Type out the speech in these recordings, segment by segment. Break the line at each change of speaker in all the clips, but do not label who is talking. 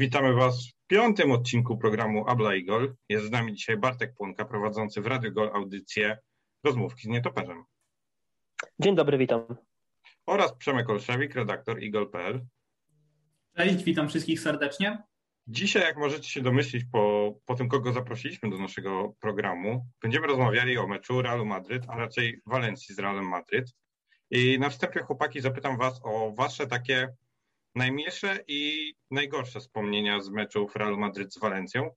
Witamy Was w piątym odcinku programu Abla i Gol. Jest z nami dzisiaj Bartek Płonka, prowadzący w Radio Gol audycję Rozmówki z Nietoperzem.
Dzień dobry, witam.
Oraz Przemek Olszewik, redaktor igol.pl.
Cześć, witam wszystkich serdecznie.
Dzisiaj, jak możecie się domyślić po, po tym, kogo zaprosiliśmy do naszego programu, będziemy rozmawiali o meczu Realu Madryt, a raczej Walencji z Realem Madryt. I na wstępie, chłopaki, zapytam Was o Wasze takie najmilsze i najgorsze wspomnienia z meczów Realu Madryt z Walencją.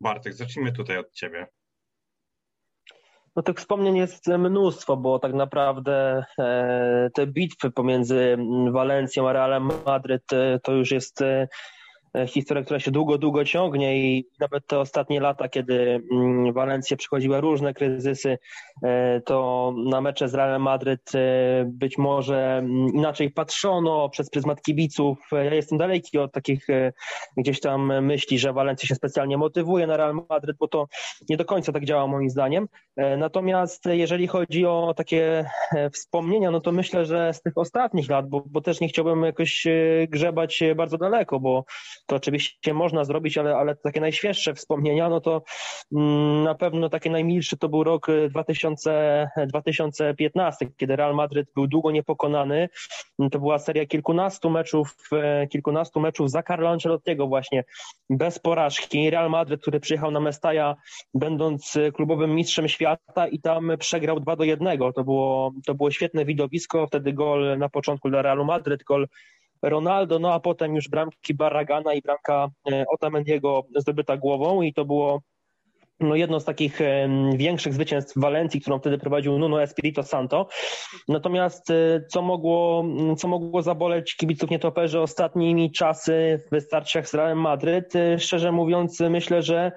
Bartek, zacznijmy tutaj od Ciebie.
No tych wspomnień jest mnóstwo, bo tak naprawdę e, te bitwy pomiędzy Walencją a Realem Madryt e, to już jest E, historia, która się długo, długo ciągnie i nawet te ostatnie lata, kiedy mm, Walencja przechodziła różne kryzysy, e, to na mecze z Realem Madryt e, być może mm, inaczej patrzono przez pryzmat kibiców. Ja jestem daleki od takich gdzieś tam myśli, że Walencja się specjalnie motywuje na Real Madryt, bo to nie do końca tak działa moim zdaniem. Natomiast jeżeli chodzi o takie wspomnienia, no to myślę, że z tych ostatnich lat, bo, bo też nie chciałbym jakoś grzebać bardzo daleko, bo to oczywiście można zrobić, ale, ale takie najświeższe wspomnienia, no to mm, na pewno takie najmilsze to był rok 2000, y, 2015, kiedy Real Madryt był długo niepokonany. To była seria kilkunastu meczów, e, kilkunastu meczów za Carlo Ancelottiego właśnie, bez porażki. Real Madryt, który przyjechał na Mestaja, będąc klubowym mistrzem świata i tam przegrał 2 do 1. To było, to było świetne widowisko, wtedy gol na początku dla Realu Madryt, gol Ronaldo, no a potem już bramki Barragana i bramka e, Otamendiego zdobyta głową i to było no jedno z takich większych zwycięstw Walencji, którą wtedy prowadził Nuno Espirito Santo. Natomiast e, co mogło, co mogło zaboleć kibiców nietoperzy ostatnimi czasy w starciach z Realem Madryt? E, szczerze mówiąc, myślę, że,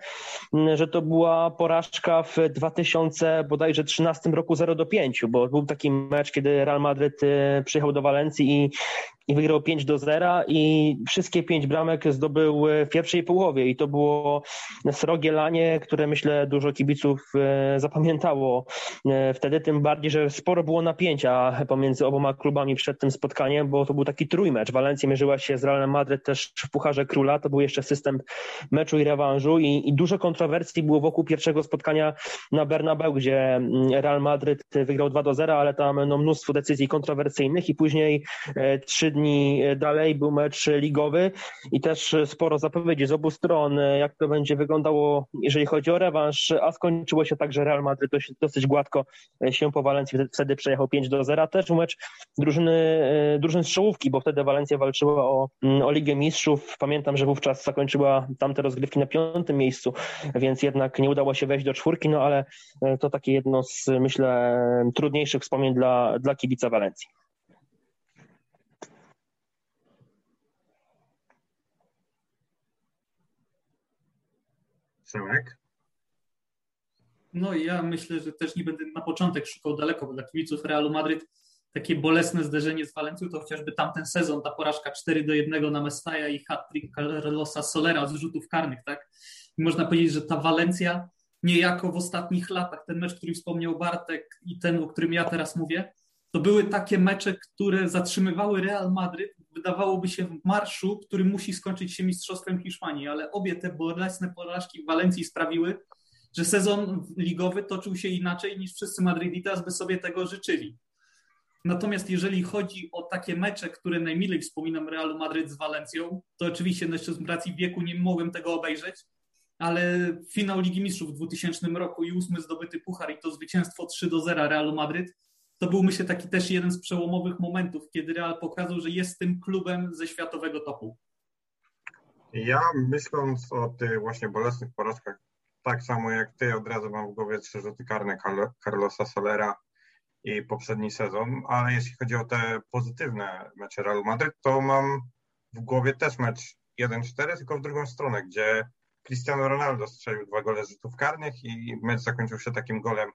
że to była porażka w 2000 bodajże 13 roku 0 do 5, bo był taki mecz, kiedy Real Madryt przyjechał do Walencji i i wygrał 5 do 0 i wszystkie pięć bramek zdobył w pierwszej połowie. I to było srogie lanie, które myślę dużo kibiców e, zapamiętało e, wtedy, tym bardziej, że sporo było napięcia pomiędzy oboma klubami przed tym spotkaniem, bo to był taki trójmecz. Walencja mierzyła się z Realem Madryt też w Pucharze Króla, to był jeszcze system meczu i rewanżu. I, i dużo kontrowersji było wokół pierwszego spotkania na Bernabeu, gdzie mm, Real Madryt wygrał 2 do 0, ale tam no, mnóstwo decyzji kontrowersyjnych i później e, trzy dni dalej był mecz ligowy i też sporo zapowiedzi z obu stron, jak to będzie wyglądało, jeżeli chodzi o rewanż, a skończyło się tak, że Real Madrid dosyć gładko się po Walencji wtedy przejechał 5 do 0. Też mecz drużyny, drużyn strzałówki, bo wtedy Walencja walczyła o, o Ligę Mistrzów. Pamiętam, że wówczas zakończyła tamte rozgrywki na piątym miejscu, więc jednak nie udało się wejść do czwórki, no ale to takie jedno z, myślę, trudniejszych wspomnień dla, dla kibica Walencji.
Przemek?
No ja myślę, że też nie będę na początek szukał daleko, bo dla kibiców Realu Madryt takie bolesne zderzenie z Walencją to chociażby tamten sezon, ta porażka 4 do 1 na Mestaja i hat-trick Carlosa Solera z rzutów karnych, tak? I można powiedzieć, że ta Walencja niejako w ostatnich latach, ten mecz, który wspomniał Bartek i ten, o którym ja teraz mówię, to były takie mecze, które zatrzymywały Real Madryt, wydawałoby się w marszu, który musi skończyć się mistrzostwem Hiszpanii, ale obie te bolesne porażki w Walencji sprawiły, że sezon ligowy toczył się inaczej niż wszyscy Madryditas by sobie tego życzyli. Natomiast jeżeli chodzi o takie mecze, które najmilej wspominam Realu Madryt z Walencją, to oczywiście no jeszcze z racji wieku nie mogłem tego obejrzeć, ale finał Ligi Mistrzów w 2000 roku i ósmy zdobyty puchar i to zwycięstwo 3 do 0 Realu Madryt, to był myślę taki też jeden z przełomowych momentów, kiedy Real pokazał, że jest tym klubem ze światowego topu.
Ja myśląc o tych właśnie bolesnych porażkach tak samo jak ty, od razu mam w głowie trzy rzuty karne Carlosa Solera i poprzedni sezon, ale jeśli chodzi o te pozytywne mecze Realu Madryt, to mam w głowie też mecz 1-4, tylko w drugą stronę, gdzie Cristiano Ronaldo strzelił dwa gole z rzutów karnych i mecz zakończył się takim golem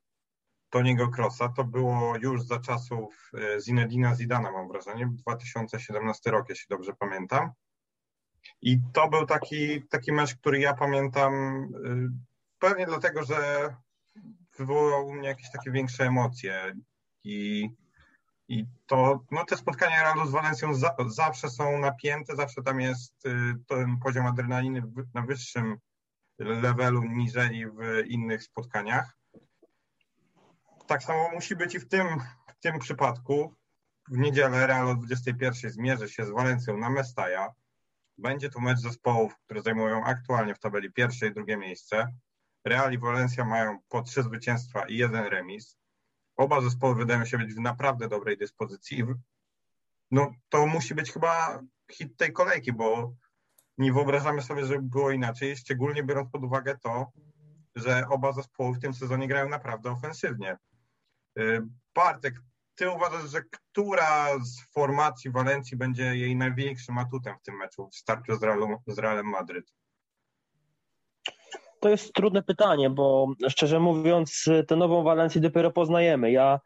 Toniego Krosa. To było już za czasów e, Zinedina Zidana, mam wrażenie, 2017 rok, jeśli dobrze pamiętam. I to był taki, taki mecz, który ja pamiętam y, Pewnie dlatego, że wywołał u mnie jakieś takie większe emocje i I to, no te spotkania Realu z Walencją za, zawsze są napięte, zawsze tam jest y, ten poziom adrenaliny na wyższym levelu niżeli w innych spotkaniach. Tak samo musi być i w tym, w tym przypadku. W niedzielę Real o 21 zmierzy się z Walencją na Mestaja. Będzie to mecz zespołów, które zajmują aktualnie w tabeli pierwsze i drugie miejsce. Real i Walencja mają po trzy zwycięstwa i jeden remis. Oba zespoły wydają się być w naprawdę dobrej dyspozycji. No to musi być chyba hit tej kolejki, bo nie wyobrażamy sobie, żeby było inaczej, szczególnie biorąc pod uwagę to, że oba zespoły w tym sezonie grają naprawdę ofensywnie. Y, Bartek, ty uważasz, że która z formacji Walencji będzie jej największym atutem w tym meczu w starciu z, Realu, z Realem Madryt?
To jest trudne pytanie, bo szczerze mówiąc, tę nową Walencję dopiero poznajemy. Ja,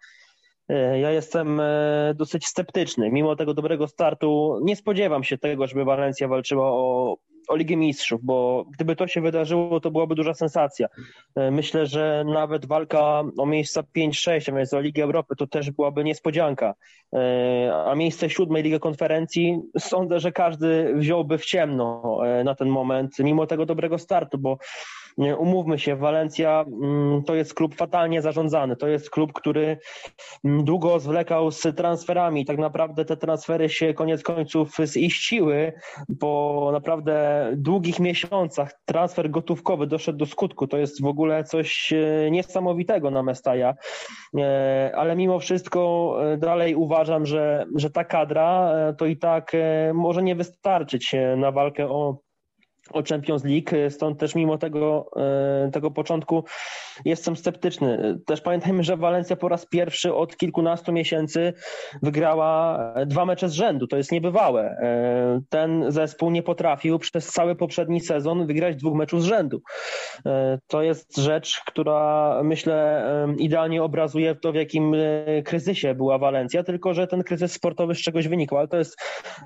e, ja jestem e, dosyć sceptyczny. Mimo tego dobrego startu nie spodziewam się tego, żeby Walencja walczyła o o Ligę Mistrzów, bo gdyby to się wydarzyło, to byłaby duża sensacja. E, myślę, że nawet walka o miejsca 5-6, a więc o Ligę Europy, to też byłaby niespodzianka. E, a miejsce siódmej Ligi Konferencji, sądzę, że każdy wziąłby w ciemno e, na ten moment, mimo tego dobrego startu, bo umówmy się, Walencja mm, to jest klub fatalnie zarządzany. To jest klub, który mm, długo zwlekał z transferami. Tak naprawdę te transfery się koniec końców ziściły po naprawdę długich miesiącach. Transfer gotówkowy doszedł do skutku. To jest w ogóle coś e, niesamowitego na Mestaja. E, ale mimo wszystko e, dalej uważam, że, że ta kadra to i tak może nie wystarczyć na walkę o o Champions League, stąd też mimo tego, e, tego początku jestem sceptyczny. Też pamiętajmy, że Walencja po raz pierwszy od kilkunastu miesięcy wygrała dwa mecze z rzędu. To jest niebywałe. E, ten zespół nie potrafił przez cały poprzedni sezon wygrać dwóch meczów z rzędu. E, to jest rzecz, która myślę idealnie obrazuje to, w jakim kryzysie była Walencja, tylko że ten kryzys sportowy z czegoś wynikał, ale to jest,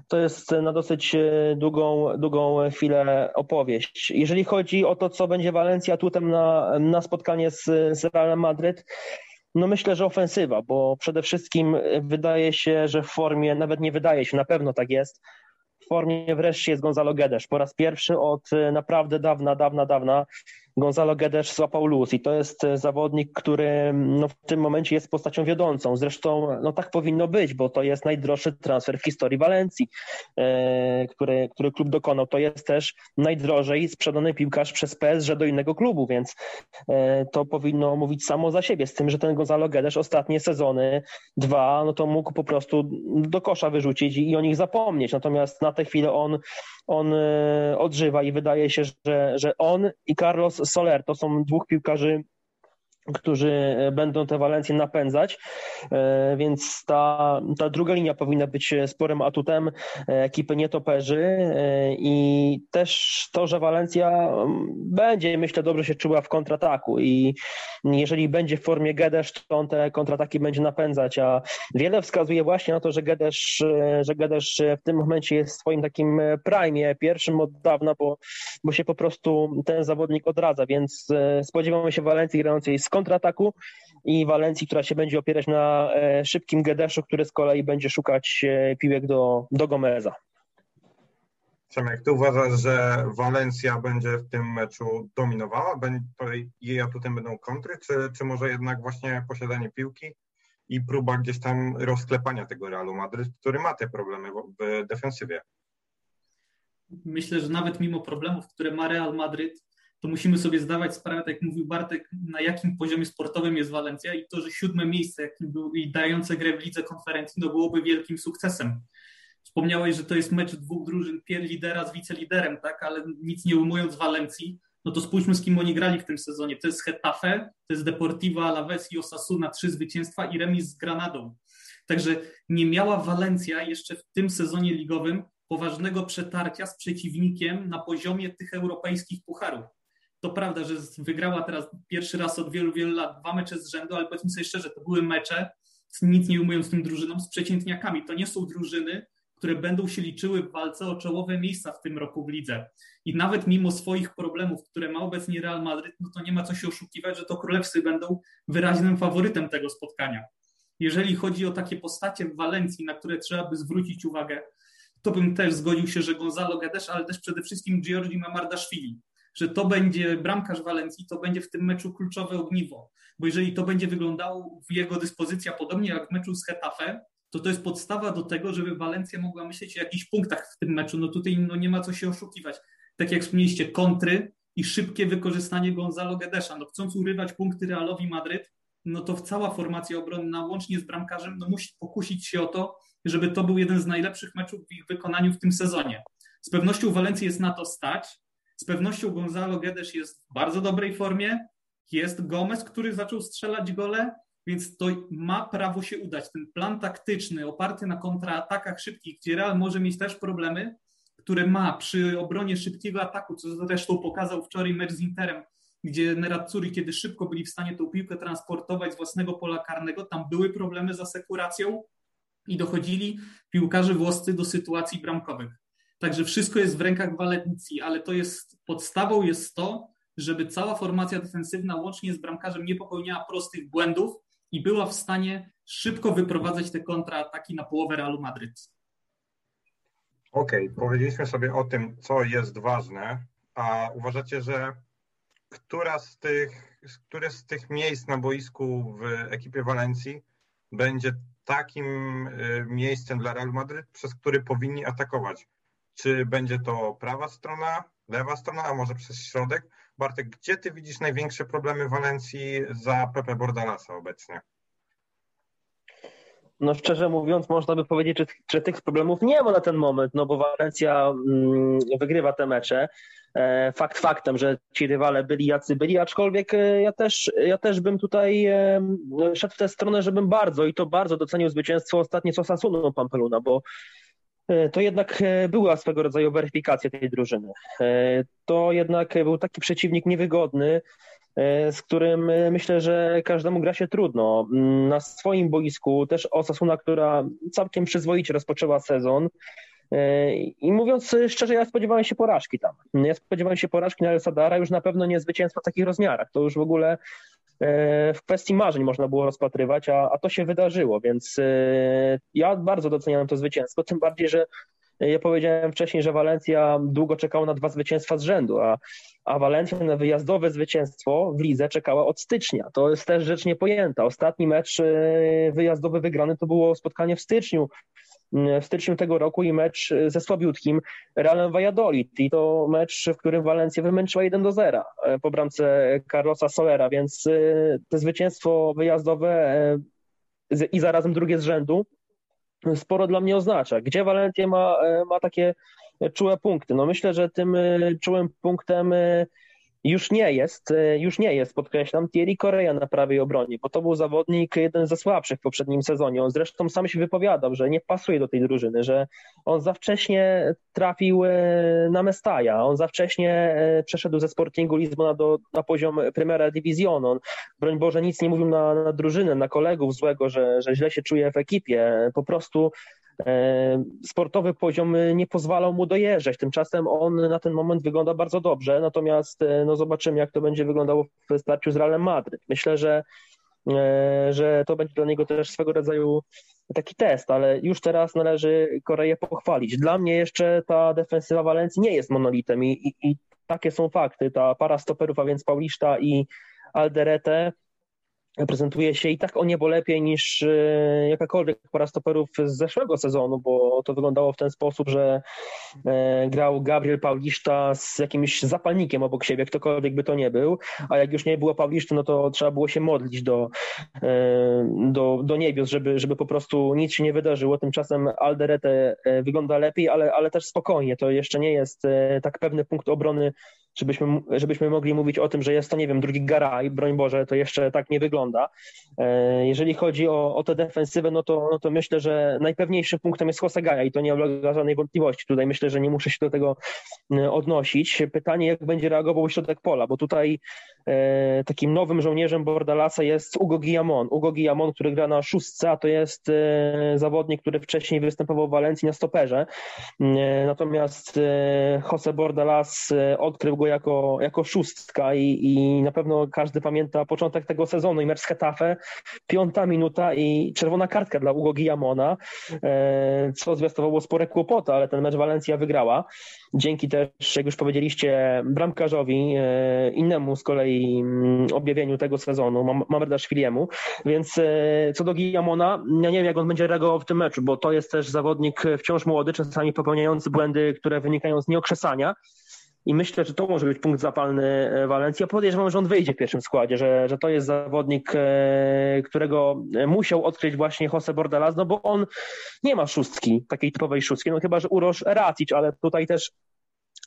to jest na dosyć długą, długą chwilę opowieść. Jeżeli chodzi o to, co będzie Walencja tutem na, na spotkanie z, z Realem Madryt, no myślę, że ofensywa, bo przede wszystkim wydaje się, że w formie, nawet nie wydaje się, na pewno tak jest, w formie wreszcie jest Gonzalo Guedes. Po raz pierwszy od naprawdę dawna, dawna, dawna Gonzalo Guedes złapał luz i to jest e, zawodnik, który no, w tym momencie jest postacią wiodącą. Zresztą no, tak powinno być, bo to jest najdroższy transfer w historii Walencji, e, który, który klub dokonał. To jest też najdrożej sprzedany piłkarz przez PSG do innego klubu, więc e, to powinno mówić samo za siebie. Z tym, że ten Gonzalo Guedes ostatnie sezony, dwa, no to mógł po prostu do kosza wyrzucić i, i o nich zapomnieć. Natomiast na tę chwilę on on e, odżywa i wydaje się, że, że on i Carlos Soler to są dwóch piłkarzy którzy e, będą te Walencje napędzać, e, więc ta, ta druga linia powinna być sporym atutem ekipy nietoperzy i też to, że Walencja będzie, myślę, dobrze się czuła w kontrataku. I jeżeli będzie w formie Gedesz, to on te kontrataki będzie napędzać, a wiele wskazuje właśnie na to, że Gedesz, że Gedesz w tym momencie jest w swoim takim prime, pierwszym od dawna, bo, bo się po prostu ten zawodnik odradza, więc spodziewamy się Walencji grającej z kontrataku i Walencji, która się będzie opierać na e, szybkim Gedeszu, który z kolei będzie szukać e, piłek do, do Gomeza.
Przemek, ty uważasz, że Walencja będzie w tym meczu dominowała? To jej atutem będą kontry, czy, czy może jednak właśnie posiadanie piłki i próba gdzieś tam rozklepania tego Realu Madryt, który ma te problemy w defensywie?
Myślę, że nawet mimo problemów, które ma Real Madryt, to musimy sobie zdawać sprawę, tak jak mówił Bartek, na jakim poziomie sportowym jest Walencja i to, że siódme miejsce, jakim był i dające grę w lidze konferencji, no byłoby wielkim sukcesem. Wspomniałeś, że to jest mecz dwóch drużyn, lidera z wiceliderem, tak, ale nic nie ujmując Walencji, no to spójrzmy z kim oni grali w tym sezonie. To jest Hetafe, to jest Deportiva Alaves i Osasuna, trzy zwycięstwa i remis z Granadą. Także nie miała Walencja jeszcze w tym sezonie ligowym poważnego przetarcia z przeciwnikiem na poziomie tych europejskich pucharów. To prawda, że wygrała teraz pierwszy raz od wielu, wielu lat dwa mecze z rzędu, ale powiedzmy sobie szczerze, to były mecze, nic nie ujmując tym drużynom, z przeciętniakami. To nie są drużyny, które będą się liczyły w walce o czołowe miejsca w tym roku w lidze. I nawet mimo swoich problemów, które ma obecnie Real Madryt, no to nie ma co się oszukiwać, że to królewscy będą wyraźnym faworytem tego spotkania. jeżeli chodzi o takie postacie w Walencji, na które trzeba by zwrócić uwagę, to bym też zgodził się, że Gonzalo Gadesz, ale też przede wszystkim Giorgi Mamardaszwili, że to będzie bramkarz Walencji, to będzie w tym meczu kluczowe ogniwo, bo jeżeli to będzie wyglądało w jego dyspozycja podobnie jak w meczu z Hetafe, to to jest podstawa do tego, żeby Walencja mogła myśleć o jakichś punktach w tym meczu. No tutaj no nie ma co się oszukiwać. Tak jak wspomnieliście, kontry i szybkie wykorzystanie Gonzalo Gedesza. No chcąc urywać punkty Realowi Madryt, no to cała formacja obronna, łącznie z bramkarzem, no musi pokusić się o to, żeby to był jeden z najlepszych meczów w ich wykonaniu w tym sezonie. Z pewnością Walencji jest na to stać. Z pewnością Gonzalo Gedesz jest w bardzo dobrej formie. Jest Gomez, który zaczął strzelać gole, więc to ma prawo się udać. Ten plan taktyczny oparty na kontraatakach szybkich, gdzie Real może mieć też problemy, które ma przy obronie szybkiego ataku, co zresztą pokazał wczoraj mecz z Interem, gdzie Nerazzurri, kiedy szybko byli w stanie tą piłkę transportować z własnego pola karnego, tam były problemy z asekuracją i dochodzili piłkarze włoscy do sytuacji bramkowych. Także wszystko jest w rękach Walencji, ale to jest podstawą jest to, żeby cała formacja defensywna łącznie z bramkarzem nie popełniała prostych błędów i była w stanie szybko wyprowadzać te kontraataki na połowę Realu Madryt.
Okej, okay, powiedzieliśmy sobie o tym, co jest ważne, a uważacie, że która z tych, które z tych miejsc na boisku w ekipie Walencji będzie takim y, miejscem dla Real Madryt, przez który powinni atakować? Czy będzie to prawa strona, lewa strona, a może przez środek? Bartek, gdzie ty widzisz największe problemy Walencji za Pepe Bordalasa obecnie?
No szczerze mówiąc, można by powiedzieć, że, że tych problemów nie ma na ten moment, no bo Walencja mm, wygrywa te mecze. E, fakt faktem, że ci rywale byli jacy byli, aczkolwiek e, ja też, ja też bym tutaj e, szedł w tę stronę, żebym bardzo i to bardzo docenił zwycięstwo ostatnie z Osasuną Pampeluna, bo to jednak była swego rodzaju weryfikacja tej drużyny. To jednak był taki przeciwnik niewygodny, z którym myślę, że każdemu gra się trudno. Mm, na swoim boisku też Osasuna, która całkiem przyzwoicie rozpoczęła sezon, i mówiąc szczerze, ja spodziewałem się porażki tam. Ja spodziewałem się porażki na El Sadara, już na pewno nie zwycięstwa w takich rozmiarach. To już w ogóle e, w kwestii marzeń można było rozpatrywać, a, a to się wydarzyło, więc e, ja bardzo doceniam to zwycięstwo, tym bardziej, że ja powiedziałem wcześniej, że Walencja długo czekała na dwa zwycięstwa z rzędu, a, a Walencja na wyjazdowe zwycięstwo w lidze czekała od stycznia. To jest też rzecz niepojęta. Ostatni mecz e, wyjazdowy wygrany to było spotkanie w styczniu w styczniu tego roku i mecz ze słabiutkim Realem Valladolid. I to mecz, w którym Walencja wymęczyła 1 do 0 e, po bramce Carlosa Solera, więc e, to zwycięstwo wyjazdowe e, i zarazem drugie z rzędu sporo dla mnie oznacza. Gdzie Walencja ma, ma takie czułe punkty? No myślę, że tym czułym punktem już nie jest, e, już nie jest, podkreślam, Thierry Correa na prawej obronie, bo to był zawodnik jeden ze słabszych w poprzednim sezonie. On zresztą sam się wypowiadał, że nie pasuje do tej drużyny, że on za wcześnie trafił e, na Mestaja, on za wcześnie e, przeszedł ze Sportingu Lizbona do, na poziom Primera Division. On, broń Boże, nic nie mówił na, na drużynę, na kolegów złego, że, że źle się czuje w ekipie. Po prostu sportowy poziom nie pozwalał mu dojeżdżać. Tymczasem on na ten moment wygląda bardzo dobrze, natomiast e, no zobaczymy, jak to będzie wyglądało w starciu z Realem Madryt. Myślę, że, e, że to będzie dla niego też swego rodzaju taki test, ale już teraz należy Koreę pochwalić. Dla mnie jeszcze ta defensywa Walencji nie jest monolitem i, i, i takie są fakty. Ta para stoperów, a więc Paulista i Alderete prezentuje się i tak o niebo lepiej niż e, jakakolwiek para stoperów z zeszłego sezonu, bo to wyglądało w ten sposób, że e, grał Gabriel Paulista z jakimś zapalnikiem obok siebie, ktokolwiek by to nie był, a jak już nie było Paulisty, no to trzeba było się modlić do, e, do, do niebios, żeby, żeby po prostu nic się nie wydarzyło. Tymczasem Alderete wygląda lepiej, ale, ale też spokojnie. To jeszcze nie jest tak pewny punkt obrony żebyśmy, żebyśmy mogli mówić o tym, że jest to, nie wiem, drugi Garaj, broń Boże, to jeszcze tak nie wygląda. E, jeżeli chodzi o, o tę defensywę, no to, no to myślę, że najpewniejszym punktem jest Hosegaja i to nie ulega żadnej wątpliwości. Tutaj myślę, że nie muszę się do tego e, odnosić. Pytanie, jak będzie reagował środek pola, bo tutaj e, takim nowym żołnierzem Bordalasa jest Ugo Guillamon. Ugo Guillamon, który gra na szóstce, a to jest zawodnik, który wcześniej występował w Walencji na stoperze. Natomiast Jose Bordalas odkrył go jako, jako szóstka i, i na pewno każdy pamięta początek tego sezonu. I mecz z Hetafe, piąta minuta i czerwona kartka dla Ugo Guillamona, e, co zwiastowało spore kłopoty, ale ten mecz Walencja wygrała. Dzięki też, jak już powiedzieliście, bramkarzowi, e, innemu z kolei mm, objawieniu tego sezonu, Mamardaszwiliemu, więc e, co do Guillamona, ja nie wiem jak on będzie reagował w tym meczu, bo to jest też zawodnik wciąż młody, czasami popełniający błędy, które wynikają z nieokrzesania, i myślę, że to może być punkt zapalny e, Walencji. Podejrzewam, że on wyjdzie w pierwszym składzie, że, że to jest zawodnik, e, którego musiał odkryć właśnie Jose Bordalas, no bo on nie ma szóstki, takiej typowej szóstki, no chyba, że Urosz Racic, ale tutaj też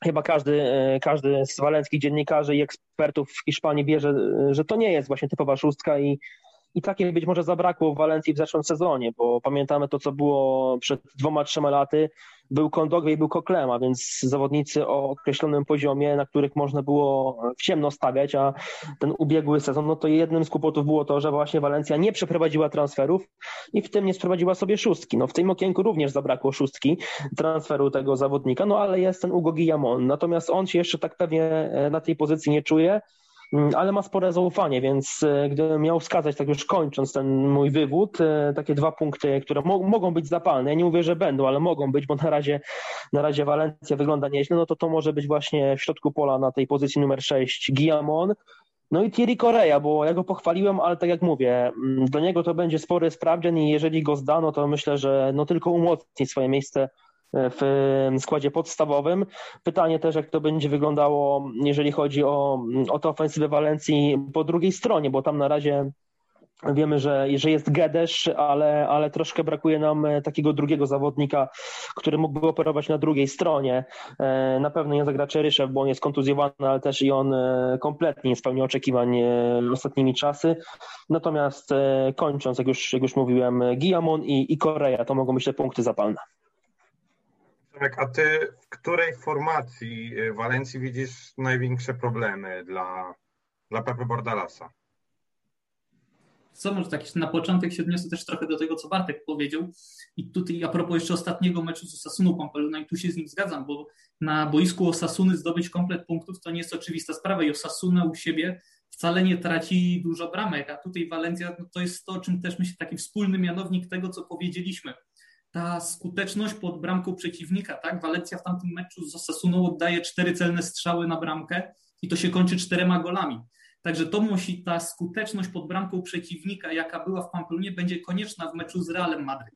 chyba każdy, e, każdy z walenckich dziennikarzy i ekspertów w Hiszpanii wie, że, że to nie jest właśnie typowa szóstka i i takie być może zabrakło w Walencji w zeszłym sezonie, bo pamiętamy to, co było przed dwoma, trzema laty. Był Kondogwie i był Koklema, więc zawodnicy o określonym poziomie, na których można było w ciemno stawiać, a ten ubiegły sezon, no to jednym z kłopotów było to, że właśnie Walencja nie przeprowadziła transferów i w tym nie sprowadziła sobie szóstki. No w tym okienku również zabrakło szóstki transferu tego zawodnika, no ale jest ten Ugo Guillamon. Natomiast on się jeszcze tak pewnie na tej pozycji nie czuje. Mm, ale ma spore zaufanie, więc e, gdybym miał wskazać, tak już kończąc ten mój wywód, e, takie dwa punkty, które mo mogą być zapalne, ja nie mówię, że będą, ale mogą być, bo na razie, na razie Walencja wygląda nieźle, no to to może być właśnie w środku pola na tej pozycji numer 6 Guillamon, no i Thierry Correa, bo ja go pochwaliłem, ale tak jak mówię, mm, do niego to będzie spory sprawdzian i jeżeli go zdano, to myślę, że no tylko umocni swoje miejsce w składzie podstawowym. Pytanie też, jak to będzie wyglądało, jeżeli chodzi o, o tę ofensywę Walencji po drugiej stronie, bo tam na razie Wiemy, że, że jest Gedesz, ale, ale troszkę brakuje nam takiego drugiego zawodnika, który mógłby operować na drugiej stronie. E, na pewno nie zagra Czeryszew, bo on jest kontuzjowany, ale też i on e, kompletnie nie spełnił oczekiwań e, ostatnimi czasy. Natomiast kończąc, jak już, jak już mówiłem, Guillamon i, i Korea to mogą być te punkty zapalne.
Tomek, a ty w której formacji y, Walencji widzisz największe problemy dla, dla Pepe Bordalasa?
Co może tak na początek się odniosę też trochę do tego, co Bartek powiedział. I tutaj a propos jeszcze ostatniego meczu z Osasuną Pampeluna i tu się z nim zgadzam, bo na boisku Osasuny zdobyć komplet punktów to nie jest oczywista sprawa i Osasuna u siebie wcale nie traci dużo bramek, a tutaj Walencja no to jest to, czym też myślę, taki wspólny mianownik tego, co powiedzieliśmy ta skuteczność pod bramką przeciwnika, tak? Walencja w tamtym meczu z Osasuną oddaje cztery celne strzały na bramkę i to się kończy czterema golami. Także to musi, ta skuteczność pod bramką przeciwnika, jaka była w Pamplonie, będzie konieczna w meczu z Realem Madryt.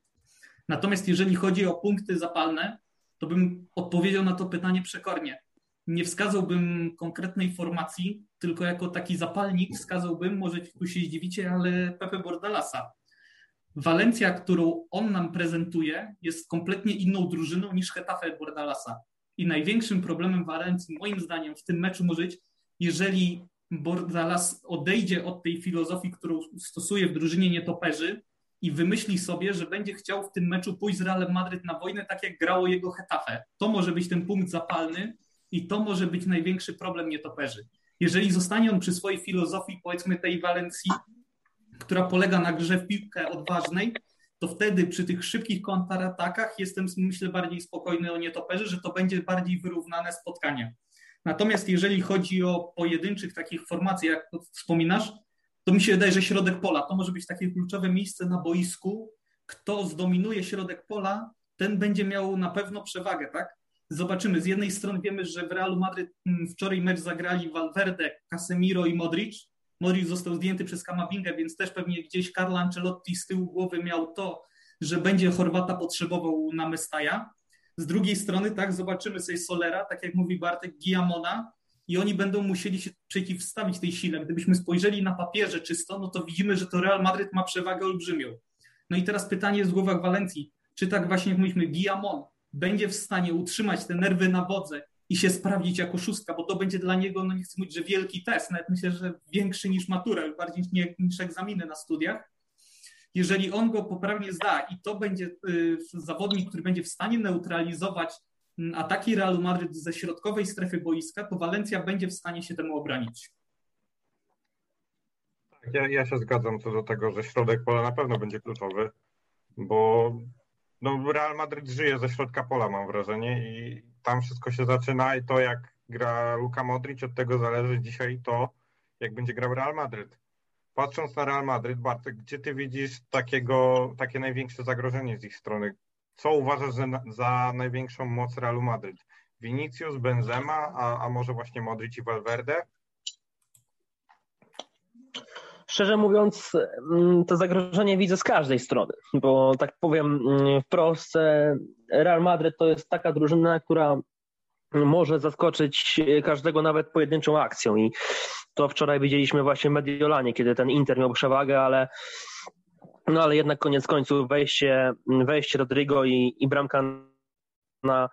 Natomiast jeżeli chodzi o punkty zapalne, to bym odpowiedział na to pytanie przekornie. Nie wskazałbym konkretnej formacji, tylko jako taki zapalnik wskazałbym, może tu się zdziwicie, ale Pepe Bordalasa. Walencja, którą on nam prezentuje, jest kompletnie inną drużyną niż Hetafe Bordalasa. I największym problemem Walencji, moim zdaniem, w tym meczu może być, jeżeli Bordalas odejdzie od tej filozofii, którą stosuje w drużynie nietoperzy i wymyśli sobie, że będzie chciał w tym meczu pójść z Realem Madryt na wojnę, tak jak grało jego Hetafe. To może być ten punkt zapalny i to może być największy problem nietoperzy. Jeżeli zostanie on przy swojej filozofii, powiedzmy tej Walencji, która polega na grze w piłkę odważnej, to wtedy przy tych szybkich kontratakach jestem, myślę, bardziej spokojny o nietoperze, że to będzie bardziej wyrównane spotkanie. Natomiast jeżeli chodzi o pojedynczych takich formacji, jak wspominasz, to mi się wydaje, że środek pola to może być takie kluczowe miejsce na boisku. Kto zdominuje środek pola, ten będzie miał na pewno przewagę, tak? Zobaczymy. Z jednej strony wiemy, że w Realu Madryt mm, wczoraj mecz zagrali Valverde, Casemiro i Modric. Modric został zdjęty przez Kamavingę, więc też pewnie gdzieś Carlo Ancelotti z tyłu głowy miał to, że będzie Chorwata potrzebował na Mestaja. Z drugiej strony, tak, zobaczymy sobie Solera, tak jak mówi Bartek, Giamona i oni będą musieli się przeciwstawić tej sile. Gdybyśmy spojrzeli na papierze czysto, no to widzimy, że to Real Madryt ma przewagę olbrzymią. No i teraz pytanie jest w głowach Walencji, czy tak właśnie jak mówiliśmy, Guillamon będzie w stanie utrzymać te nerwy na wodze i się sprawdzić jako szóstka, bo to będzie dla niego, no nie chcę mówić, że wielki test, nawet myślę, że większy niż matura, bardziej niż egzaminy na studiach. Jeżeli on go poprawnie zda i to będzie y, zawodnik, który będzie w stanie neutralizować mm, ataki Realu Madryt ze środkowej strefy boiska, to Walencja będzie w stanie się temu obronić.
Ja, ja się zgadzam co do tego, że środek pola na pewno będzie kluczowy, bo no, Real Madryt żyje ze środka pola, mam wrażenie, i tam wszystko się zaczyna i to jak gra Luka Modric, od tego zależy dzisiaj to, jak będzie grał Real Madryt. Patrząc na Real Madryt, Bartek, gdzie ty widzisz takiego, takie największe zagrożenie z ich strony? Co uważasz za, za największą moc Realu Madryt? Vinicius, Benzema, a, a może właśnie Modric i Valverde?
Szczerze mówiąc, mm, to zagrożenie widzę z każdej strony, bo tak powiem mm, wprost, Real Madrid to jest taka drużyna, która może zaskoczyć każdego nawet pojedynczą akcją. I to wczoraj widzieliśmy właśnie w Mediolanie, kiedy ten Inter miał przewagę, ale no ale jednak koniec końców wejście, wejście Rodrigo i, i bramka na,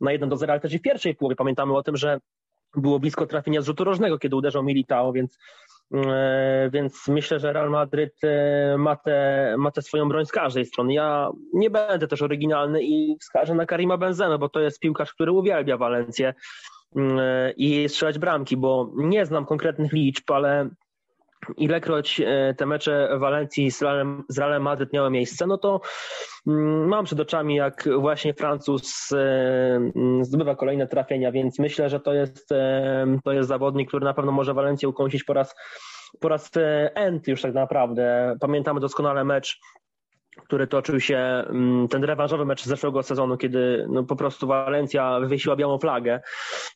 na 1 do 0, ale też i w pierwszej połowie. Pamiętamy o tym, że było blisko trafienia z rzutu rożnego, kiedy uderzał Militao, więc więc myślę, że Real Madryt e, ma tę ma te swoją broń z każdej strony. Ja nie będę też oryginalny i wskażę na Karima Benzema, bo to jest piłkarz, który uwielbia Walencję mm, e, i strzelać bramki, bo nie znam konkretnych liczb, ale ilekroć te mecze Walencji z Realem, z Realem Madryt miały miejsce, no to mm, mam przed oczami, jak właśnie Francuz mm, zdobywa kolejne trafienia, więc myślę, że to jest, to jest zawodnik, który na pewno może Walencję ukąsić po raz, po raz end już tak naprawdę. Pamiętamy doskonale mecz który toczył się, mm, ten rewanżowy mecz z zeszłego sezonu, kiedy no, po prostu Walencja wywiesiła białą flagę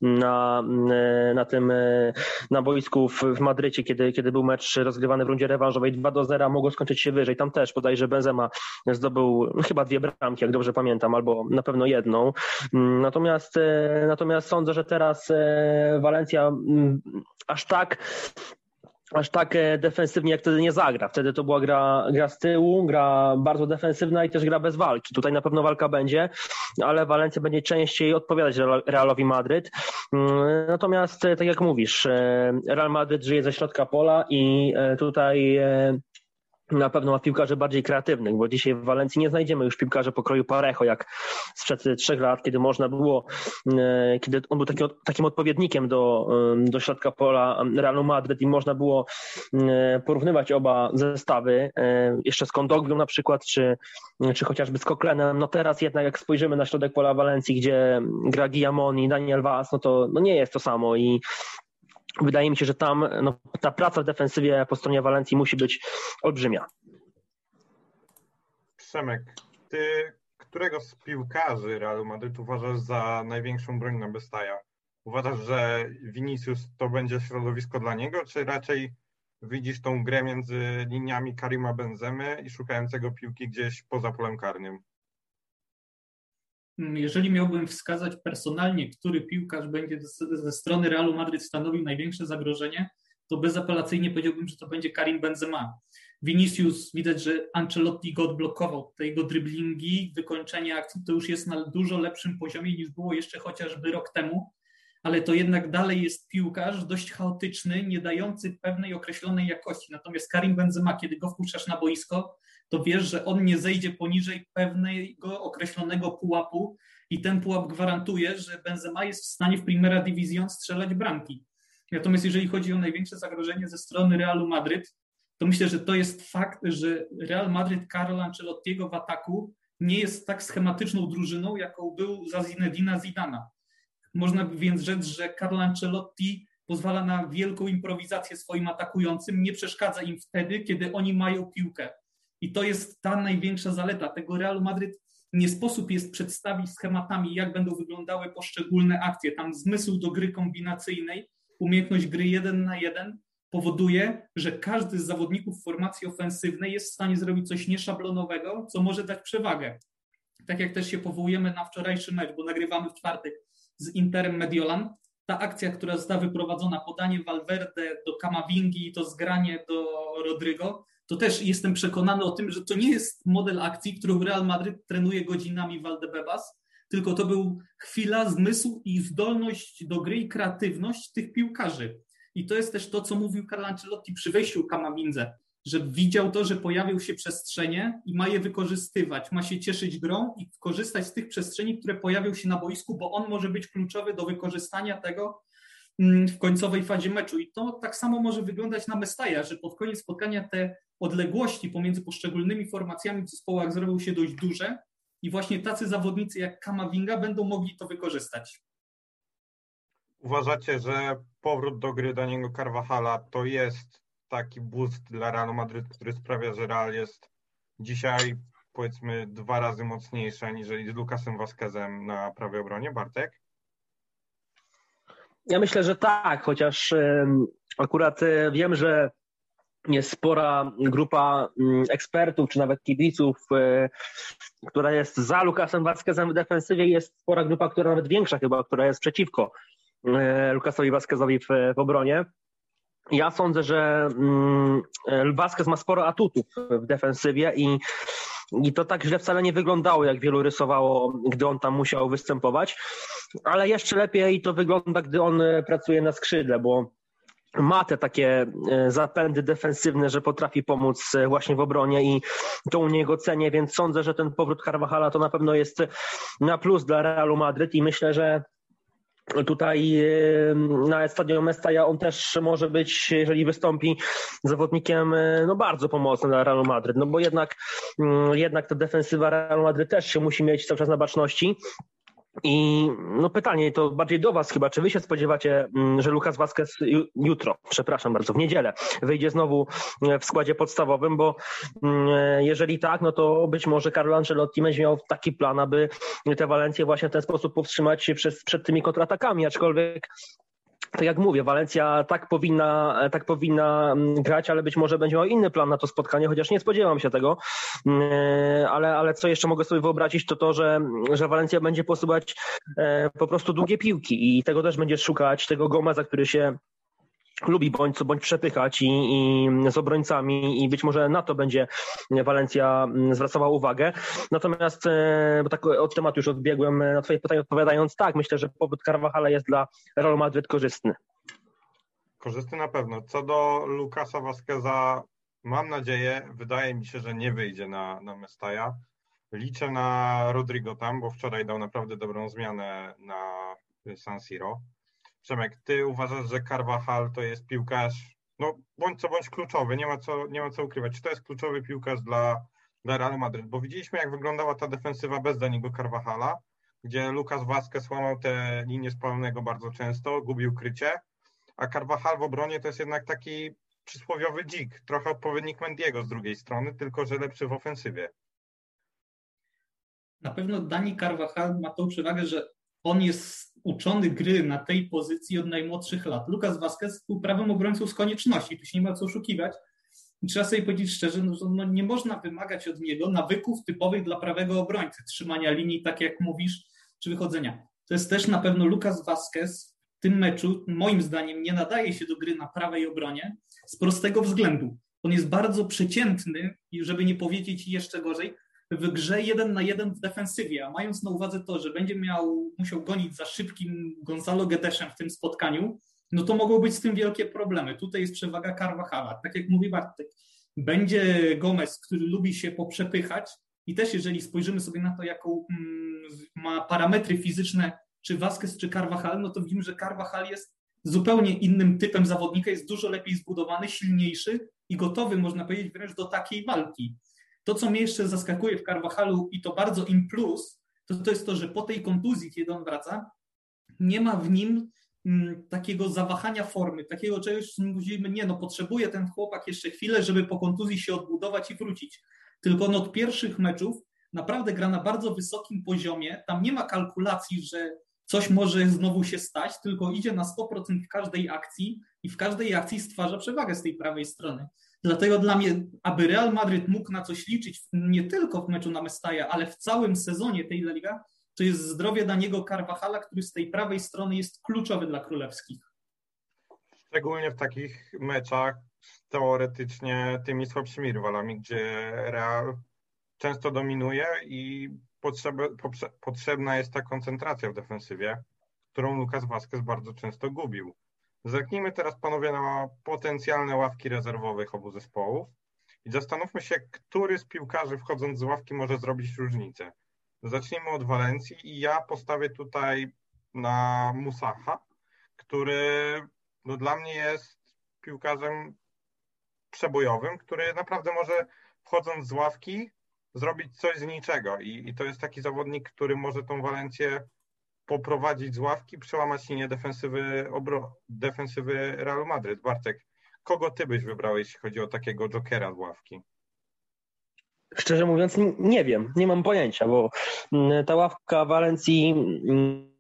na, mm, na tym, e, na boisku w, w Madrycie, kiedy, kiedy był mecz rozgrywany w rundzie rewanżowej 2 do 0, mogło skończyć się wyżej. Tam też że Benzema zdobył no, chyba dwie bramki, jak dobrze pamiętam, albo na pewno jedną. Mm, natomiast, e, natomiast sądzę, że teraz e, Walencja aż tak aż tak e, defensywnie jak wtedy nie zagra. Wtedy to była gra, gra z tyłu, gra bardzo defensywna i też gra bez walki. Tutaj na pewno walka będzie, ale Walencja będzie częściej odpowiadać Realowi Madryt. Mm, natomiast, e, tak jak mówisz, e, Real Madryt żyje ze środka pola i tutaj na pewno ma piłkarzy bardziej kreatywnych, bo dzisiaj w Walencji nie znajdziemy już piłkarzy pokroju Parejo, jak sprzed trzech lat, kiedy można było, e, kiedy on był taki, takim odpowiednikiem do, do środka pola Realu Madryt i można było porównywać oba zestawy, jeszcze z Kondoglią na przykład, czy, czy chociażby z Koklenem. No teraz jednak jak spojrzymy na środek pola Walencji, gdzie gra Guillamon i Daniel Vaz, no to no nie jest to samo i wydaje mi się, że tam no, ta praca w defensywie po stronie Walencji musi być olbrzymia.
Przemek, ty którego z piłkarzy Realu Madryt uważasz za największą broń na Bestaja? Uważasz, że Vinicius to będzie środowisko dla niego, czy raczej widzisz tą grę między liniami Karima Benzemy i szukającego piłki gdzieś poza polem karnym?
Mm, jeżeli miałbym wskazać personalnie, który piłkarz będzie ze strony Realu Madryt stanowił największe zagrożenie, to bezapelacyjnie powiedziałbym, że to będzie Karim Benzema. Vinicius, widać, że Ancelotti go odblokował. Te jego driblingi, wykończenie akcji to już jest na dużo lepszym poziomie niż było jeszcze chociażby rok temu, ale to jednak dalej jest piłkarz dość chaotyczny, nie dający pewnej określonej jakości. Natomiast Karim Benzema, kiedy go wpuszczasz na boisko, to wiesz, że on nie zejdzie poniżej pewnego określonego pułapu i ten pułap gwarantuje, że Benzema jest w stanie w Primera Division strzelać bramki. Natomiast jeżeli chodzi o największe zagrożenie ze strony Realu Madryt, to myślę, że to jest fakt, że Real Madryt Carlo Ancelottiego w ataku nie jest tak schematyczną drużyną, jaką był za Zinedina Zidana. Można więc rzec, że Carlo Ancelotti pozwala na wielką improwizację swoim atakującym, nie przeszkadza im wtedy, kiedy oni mają piłkę. I to jest ta największa zaleta tego Realu Madryt. Nie sposób jest przedstawić schematami, jak będą wyglądały poszczególne akcje. Tam zmysł do gry kombinacyjnej, umiejętność gry jeden na jeden powoduje, że każdy z zawodników formacji ofensywnej jest w stanie zrobić coś nieszablonowego, co może dać przewagę. Tak jak też się powołujemy na wczorajszy mecz, bo nagrywamy w czwartek z Interem Mediolan, ta akcja, która została wyprowadzona, podanie Valverde do Kamavingi i to zgranie do Rodrygo, to też jestem przekonany o tym, że to nie jest model akcji, którą Real Madryt trenuje godzinami Valdebebas, tylko to był chwila zmysłu i zdolność do gry i kreatywność tych piłkarzy. I to jest też to, co mówił Carlo Ancelotti przy wejściu Kamamindze, że widział to, że pojawią się przestrzenie i ma je wykorzystywać, ma się cieszyć grą i korzystać z tych przestrzeni, które pojawią się na boisku, bo on może być kluczowy do wykorzystania tego mm, w końcowej fazie meczu. I to tak samo może wyglądać na Mestaja, że pod koniec spotkania te odległości pomiędzy poszczególnymi formacjami w zespołach zrobią się dość duże i właśnie tacy zawodnicy jak Kamavinga będą mogli to wykorzystać.
uważacie, że powrót do gry Daniego Carvajala to jest taki boost dla Realu Madryt, który sprawia, że Real jest dzisiaj powiedzmy dwa razy mocniejszy aniżeli z Lukasem Vasquezem na prawej obronie? Bartek?
Ja myślę, że tak, chociaż akurat e, wiem, że spora grupa mm, ekspertów, czy nawet kibiców, e, która jest za Lukasem Vasquezem w defensywie, jest spora grupa, która nawet większa chyba, która jest przeciwko e, Lukasowi Vasquezowi w, w obronie. Ja sądzę, że mm, Vasquez ma sporo atutów w defensywie i i to tak źle wcale nie wyglądało, jak wielu rysowało, gdy on tam musiał występować. Ale jeszcze lepiej to wygląda, gdy on pracuje na skrzydle, bo ma te takie e, zapędy defensywne, że potrafi pomóc e, właśnie w obronie i to u niego cenię, więc sądzę, że ten powrót Carvajala to na pewno jest na plus dla Realu Madryt i myślę, że Tutaj na Stadion Mestaja on też może być, jeżeli wystąpi, zawodnikiem e, no bardzo pomocnym dla Realu Madryt, no bo jednak, mm, jednak ta defensywa Realu Madryt też się musi mieć cały czas na baczności. I no pytanie to bardziej do Was chyba, czy Wy się spodziewacie, mm, że Lukas Vazquez jutro, przepraszam bardzo, w niedzielę wyjdzie znowu e, w składzie podstawowym, bo mm, e, jeżeli tak, no to być może Carlo Ancelotti będzie miał taki plan, aby te Walencje właśnie w ten sposób powstrzymać się przed, przed tymi kontratakami, aczkolwiek tak jak mówię, Walencja tak powinna, tak powinna mm, grać, ale być może będzie miał inny plan na to spotkanie, chociaż nie spodziewam się tego. Mm, ale, ale co jeszcze mogę sobie wyobrazić, to to, że, że Walencja będzie posuwać e, po prostu długie piłki i tego też będzie szukać, tego Gomeza, który się lubi bądź co bądź przepychać i, i, z obrońcami i być może na to będzie Walencja mm, zwracała uwagę. Natomiast, e, bo tak od tematu już odbiegłem, e, na twoje pytanie odpowiadając, tak, myślę, że powód Carvajala jest dla Real Madrid korzystny.
Korzystny na pewno. Co do Lukasa Vasqueza, mam nadzieję, wydaje mi się, że nie wyjdzie na, na Mestaja. Liczę na Rodrigo tam, bo wczoraj dał naprawdę dobrą zmianę na San Siro. Przemek, ty uważasz, że Carvajal to jest piłkarz, no bądź co bądź kluczowy, nie ma co, nie ma co ukrywać. Czy to jest kluczowy piłkarz dla, dla Realu Madryt? Bo widzieliśmy, jak wyglądała ta defensywa bez Daniego Carvajala, gdzie Lucas Vazquez łamał te linie spalonego bardzo często, gubił krycie, a Carvajal w obronie to jest jednak taki przysłowiowy dzik, trochę odpowiednik Mendiego z drugiej strony, tylko że lepszy w ofensywie.
Na pewno Dani Carvajal ma tą przewagę, że on jest uczony gry na tej pozycji od najmłodszych lat. Lukas Vazquez był prawym obrońcą z konieczności, tu się nie ma co oszukiwać. I trzeba sobie powiedzieć szczerze, no, że no nie można wymagać od niego nawyków typowych dla prawego obrońcy, trzymania linii, tak jak mówisz, czy wychodzenia. To jest też na pewno Lukas Vazquez w tym meczu, moim zdaniem, nie nadaje się do gry na prawej obronie z prostego względu. On jest bardzo przeciętny i żeby nie powiedzieć jeszcze gorzej, w grze jeden na jeden w defensywie, a mając na uwadze to, że będzie miał, musiał gonić za szybkim Gonzalo Gedeszem w tym spotkaniu, no to mogą być z tym wielkie problemy. Tutaj jest przewaga Carvajala. Tak jak mówi Bartek, będzie Gomez, który lubi się poprzepychać i też jeżeli spojrzymy sobie na to, jaką mm, ma parametry fizyczne czy Vasquez, czy Carvajal, no to widzimy, że Carvajal jest zupełnie innym typem zawodnika, jest dużo lepiej zbudowany, silniejszy i gotowy, można powiedzieć, wręcz do takiej walki. To, co mnie jeszcze zaskakuje w Carvajalu i to bardzo im plus, to, to jest to, że po tej kontuzji, kiedy on wraca, nie ma w nim mm, takiego zawahania formy, takiego czegoś, co mówimy, nie no, potrzebuje ten chłopak jeszcze chwilę, żeby po kontuzji się odbudować i wrócić. Tylko on od pierwszych meczów naprawdę gra na bardzo wysokim poziomie, tam nie ma kalkulacji, że coś może znowu się stać, tylko idzie na 100% w każdej akcji i w każdej akcji stwarza przewagę z tej prawej strony. Dlatego dla mnie, aby Real Madryt mógł na coś liczyć nie tylko w meczu na Mestaja, ale w całym sezonie tej La Liga, to jest zdrowie Daniego Carvajala, który z tej prawej strony jest kluczowy dla królewskich.
Szczególnie w takich meczach teoretycznie tymi słabszymi rywalami, gdzie Real często dominuje i potrzebna jest ta koncentracja w defensywie, którą Lukas Vazquez bardzo często gubił. Zerknijmy teraz, panowie, na potencjalne ławki rezerwowych obu zespołów i zastanówmy się, który z piłkarzy wchodząc z ławki może zrobić różnicę. Zacznijmy od Walencji i ja postawię tutaj na Musacha, który no, dla mnie jest piłkarzem przebojowym, który naprawdę może wchodząc z ławki zrobić coś z niczego I, i to jest taki zawodnik, który może tą Walencję poprowadzić z ławki, przełamać linię defensywy, obro, defensywy Realu Madryt. Bartek, kogo ty byś wybrał, jeśli chodzi o takiego jokera z ławki?
Szczerze mówiąc, nie wiem, nie mam pojęcia, bo mm, ta ławka Walencji mm,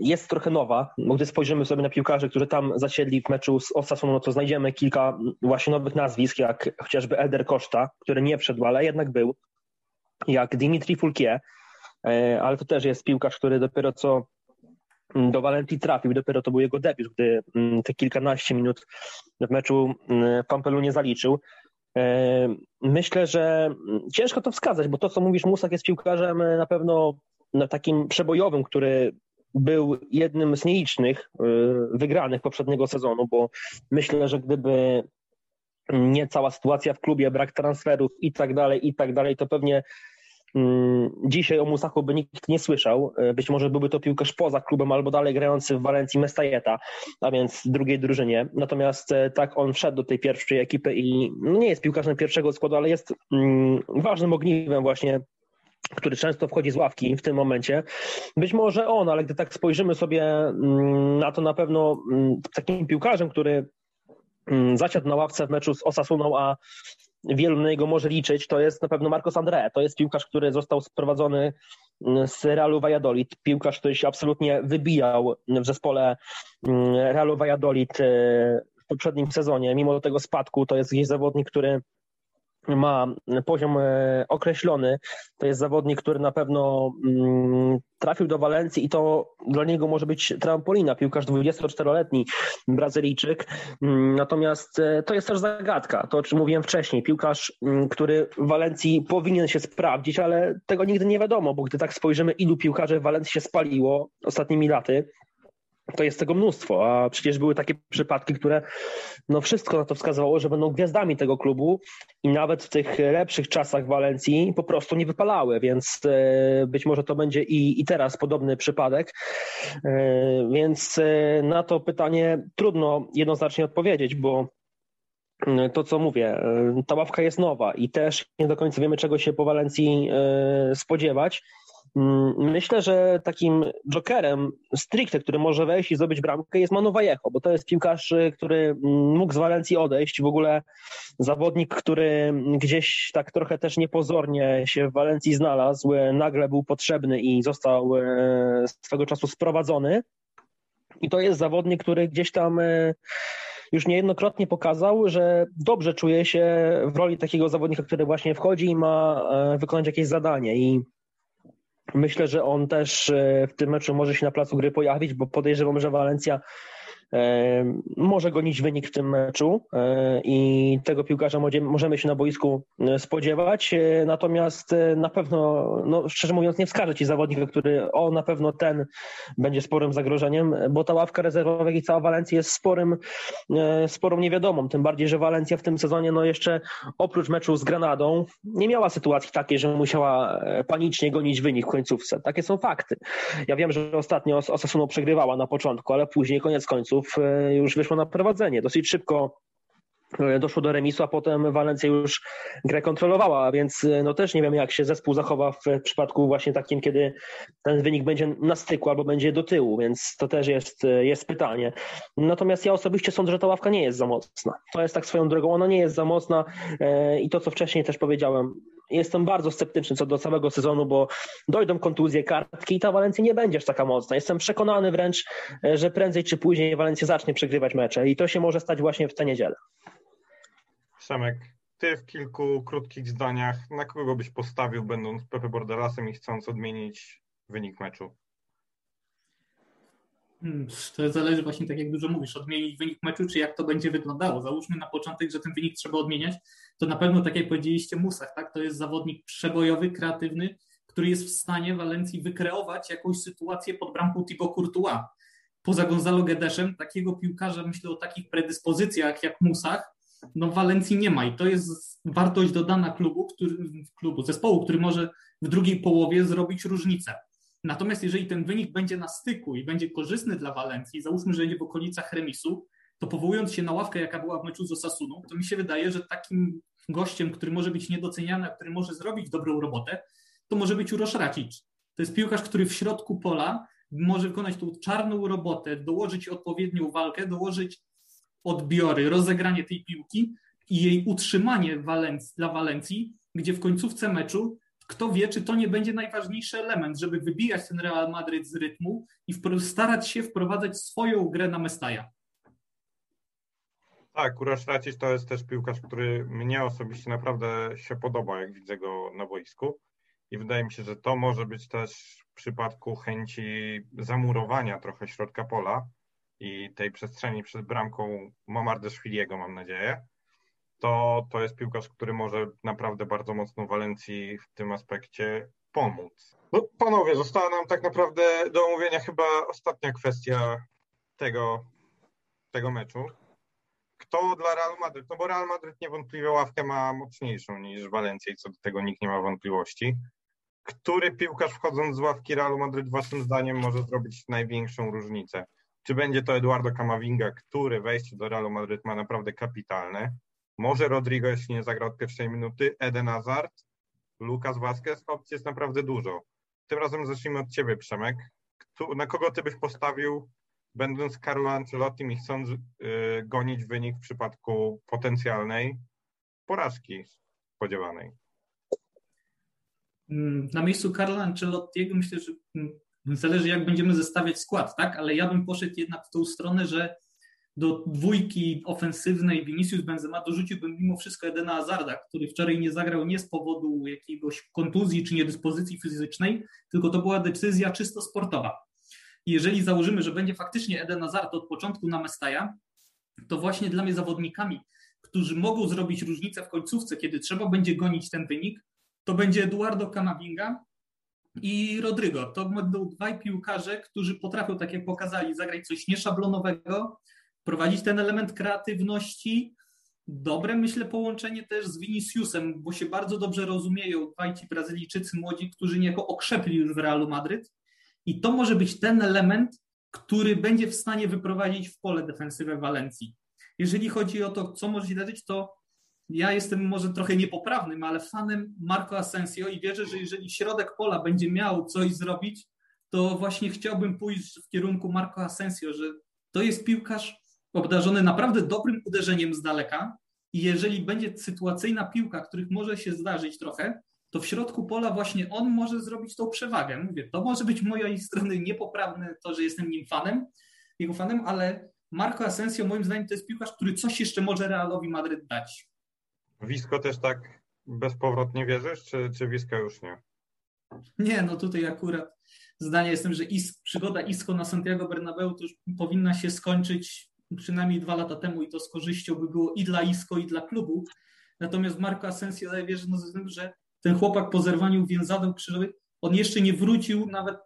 jest trochę nowa, gdy spojrzymy sobie na piłkarzy, którzy tam zasiedli w meczu z Osasuną, no to znajdziemy kilka właśnie nowych nazwisk, jak chociażby Eder Koszta, który nie wszedł, ale jednak był, jak Dimitri Fulkie, ale to też jest piłkarz, który dopiero co do Walentii trafił, dopiero to był jego debiut, gdy te kilkanaście minut w meczu Pampelu nie zaliczył. E, myślę, że ciężko to wskazać, bo to, co mówisz, Musak jest piłkarzem e, na pewno takim przebojowym, który był jednym z nielicznych e, wygranych poprzedniego sezonu, bo myślę, że gdyby nie cała sytuacja w klubie, brak transferów i tak dalej, i tak dalej, to pewnie Mm, dzisiaj o Musaku by nikt nie słyszał. E, być może byłby to piłkarz poza klubem albo dalej grający w Walencji Mestajeta, a więc drugiej drużynie. Natomiast e, tak on wszedł do tej pierwszej ekipy i no nie jest piłkarzem pierwszego składu, ale jest mm, ważnym ogniwem właśnie który często wchodzi z ławki w tym momencie. Być może on, ale gdy tak spojrzymy sobie mm, na to na pewno takim piłkarzem, który zasiadł na ławce w meczu z Osasuną, a wielu na niego może liczyć, to jest na pewno Marcos André. To jest piłkarz, który został sprowadzony mm, z Realu Valladolid. Piłkarz, który się absolutnie wybijał w zespole mm, Realu Valladolid e, w poprzednim sezonie. Mimo tego spadku to jest gdzieś zawodnik, który ma poziom e, określony. To jest zawodnik, który na pewno mm, trafił do Walencji i to dla niego może być trampolina. Piłkarz 24-letni Brazylijczyk. Mm, natomiast e, to jest też zagadka. To, o czym mówiłem wcześniej. Piłkarz, mm, który w Walencji powinien się sprawdzić, ale tego nigdy nie wiadomo, bo gdy tak spojrzymy, ilu piłkarzy w Walencji się spaliło ostatnimi laty, to jest tego mnóstwo, a przecież były takie przypadki, które no wszystko na to wskazywało, że będą gwiazdami tego klubu i nawet w tych lepszych czasach Walencji po prostu nie wypalały, więc e, być może to będzie i, i teraz podobny przypadek. E, więc e, na to pytanie trudno jednoznacznie odpowiedzieć, bo to, co mówię, ta ławka jest nowa i też nie do końca wiemy, czego się po Walencji spodziewać. Mm, myślę, że takim jokerem stricte, który może wejść i zdobyć bramkę jest Manu Vallejo, bo to jest piłkarz, y, który mm, mógł z Walencji odejść. W ogóle zawodnik, który gdzieś tak trochę też niepozornie się w Walencji znalazł, nagle był potrzebny i został y, swego czasu sprowadzony. I to jest zawodnik, który gdzieś tam y, już niejednokrotnie pokazał, że dobrze czuje się w roli takiego zawodnika, który właśnie wchodzi i ma wykonać jakieś zadanie. I Myślę, że on też e, w tym meczu może się na placu gry pojawić, bo podejrzewam, że Walencja może gonić wynik w tym meczu e, i tego piłkarza możemy się na boisku e, spodziewać. E, natomiast na pewno, no, szczerze mówiąc, nie wskażę ci zawodnika, który o na pewno ten będzie sporym zagrożeniem, bo ta ławka rezerwowa, jak i cała Walencja jest sporym, sporą niewiadomą. Tym bardziej, że Walencja w tym sezonie, no jeszcze oprócz meczu z Granadą, nie miała sytuacji takiej, że musiała panicznie gonić wynik w końcówce. Takie są fakty. Ja wiem, że ostatnio Osasuno przegrywała na początku, ale później, koniec końców, E, już wyszło na prowadzenie. Dosyć szybko e, doszło do remisu, a potem Walencja już grę kontrolowała, więc e, no też nie wiem, jak się zespół zachowa w przypadku właśnie takim, kiedy ten wynik będzie na styku albo będzie do tyłu, więc to też jest, jest pytanie. Natomiast ja osobiście sądzę, że ta ławka nie jest za mocna. To jest tak swoją drogą, ona nie jest za mocna i to, co wcześniej też powiedziałem, jestem bardzo sceptyczny co do całego sezonu, bo dojdą kontuzje, kartki i ta Walencja nie będzie aż taka mocna. Jestem przekonany wręcz, e, że prędzej czy później Walencja zacznie przegrywać mecze i to się może stać właśnie w tę niedzielę.
Szemek, ty w kilku krótkich zdaniach, na kogo byś postawił, będąc Pepe Bordelasem i chcąc odmienić wynik meczu?
Hmm, to zależy właśnie, tak jak dużo mówisz, odmienić wynik meczu, czy jak to będzie wyglądało. Załóżmy na początek, że ten wynik trzeba odmieniać, to na pewno, tak jak powiedzieliście, Musach, tak? to jest zawodnik przebojowy, kreatywny, który jest w stanie Walencji wykreować jakąś sytuację pod bramką Thibaut Courtois. Poza Gonzalo Gedeszem, takiego piłkarza, myślę o takich predyspozycjach jak Musach, no Walencji nie ma i to jest wartość dodana klubu, który, klubu, zespołu, który może w drugiej połowie zrobić różnicę. Natomiast jeżeli ten wynik będzie na styku i będzie korzystny dla Walencji, załóżmy, że będzie w okolicach remisu, to powołując się na ławkę, jaka była w meczu z Osasuną, to mi się wydaje, że takim gościem, który może być niedoceniany, który może zrobić dobrą robotę, to może być Urosz Racic. To jest piłkarz, który w środku pola może wykonać tą czarną robotę, dołożyć odpowiednią walkę, dołożyć odbiory, rozegranie tej piłki i jej utrzymanie Walenc dla Walencji, gdzie w końcówce meczu kto wie, czy to nie będzie najważniejszy element, żeby wybijać ten Real Madryt z rytmu i starać się wprowadzać swoją grę na Mestaja.
Tak, Urasz Racic to jest też piłkarz, który mnie osobiście naprawdę się podoba, jak widzę go na boisku. I wydaje mi się, że to może być też w przypadku chęci zamurowania trochę środka pola i tej przestrzeni przed bramką Mamardeszwiliego, mam nadzieję, to, to jest piłkarz, który może naprawdę bardzo mocno Walencji w tym aspekcie pomóc. No, panowie, została nam tak naprawdę do omówienia chyba ostatnia kwestia tego, tego meczu. Kto dla Real Madryt? No bo Real Madryt niewątpliwie ławkę ma mocniejszą niż Walencja i co do tego nikt nie ma wątpliwości. Który piłkarz wchodząc z ławki Realu Madryt waszym zdaniem może zrobić największą różnicę? Czy będzie to Eduardo Camavinga, który wejście do Realu Madryt ma naprawdę kapitalne? Może Rodrigo, jeśli nie zagra od pierwszej minuty, Eden Hazard, Lucas Vazquez, opcji jest naprawdę dużo. Tym razem zacznijmy od Ciebie, Przemek. Na kogo Ty byś postawił, będąc Carlo Ancelotti i chcąc y, gonić wynik w przypadku potencjalnej porażki spodziewanej?
Mm, na miejscu Carlo Ancelottiego myślę, że mm, zależy jak będziemy zestawiać skład, tak? Ale ja bym poszedł jednak w tą stronę, że do dwójki ofensywnej Vinicius Benzema dorzuciłbym mimo wszystko Edena Hazarda, który wczoraj nie zagrał nie z powodu jakiegoś kontuzji czy niedyspozycji fizycznej, tylko to była decyzja czysto sportowa. Jeżeli założymy, że będzie faktycznie Eden Hazard od początku na Mestaja, to właśnie dla mnie zawodnikami, którzy mogą zrobić różnicę w końcówce, kiedy trzeba będzie gonić ten wynik, to będzie Eduardo Camavinga i Rodrigo. To będą dwaj piłkarze, którzy potrafią, tak jak pokazali, zagrać coś nieszablonowego, prowadzić ten element kreatywności. Dobre, myślę, połączenie też z Viniciusem, bo się bardzo dobrze rozumieją dwaj ci Brazylijczycy młodzi, którzy niejako okrzepli już w Realu Madryt. I to może być ten element, który będzie w stanie wyprowadzić w pole defensywę Walencji. Jeżeli chodzi o to, co może się zdarzyć, to ja jestem może trochę niepoprawnym, ale fanem Marco Asensio i wierzę, że jeżeli środek pola będzie miał coś zrobić, to właśnie chciałbym pójść w kierunku Marco Asensio, że to jest piłkarz obdarzony naprawdę dobrym uderzeniem z daleka i jeżeli będzie sytuacyjna piłka, których może się zdarzyć trochę, to w środku pola właśnie on może zrobić tą przewagę. Mówię, to może być mojej strony niepoprawne to, że jestem nim fanem, jego fanem, ale Marco Asensio moim zdaniem to jest piłkarz, który coś jeszcze może Realowi Madryt dać.
Wisko też tak bezpowrotnie wierzysz, czy, czy Wisko już nie?
Nie, no tutaj akurat zdanie jestem, że is, przygoda Isco na Santiago Bernabeu to już powinna się skończyć przynajmniej dwa lata temu i to z korzyścią by było i dla Isco, i dla klubu. Natomiast Marco Asensio daje wierzę, no, że ten chłopak po zerwaniu więzadeł krzyżowych, on jeszcze nie wrócił nawet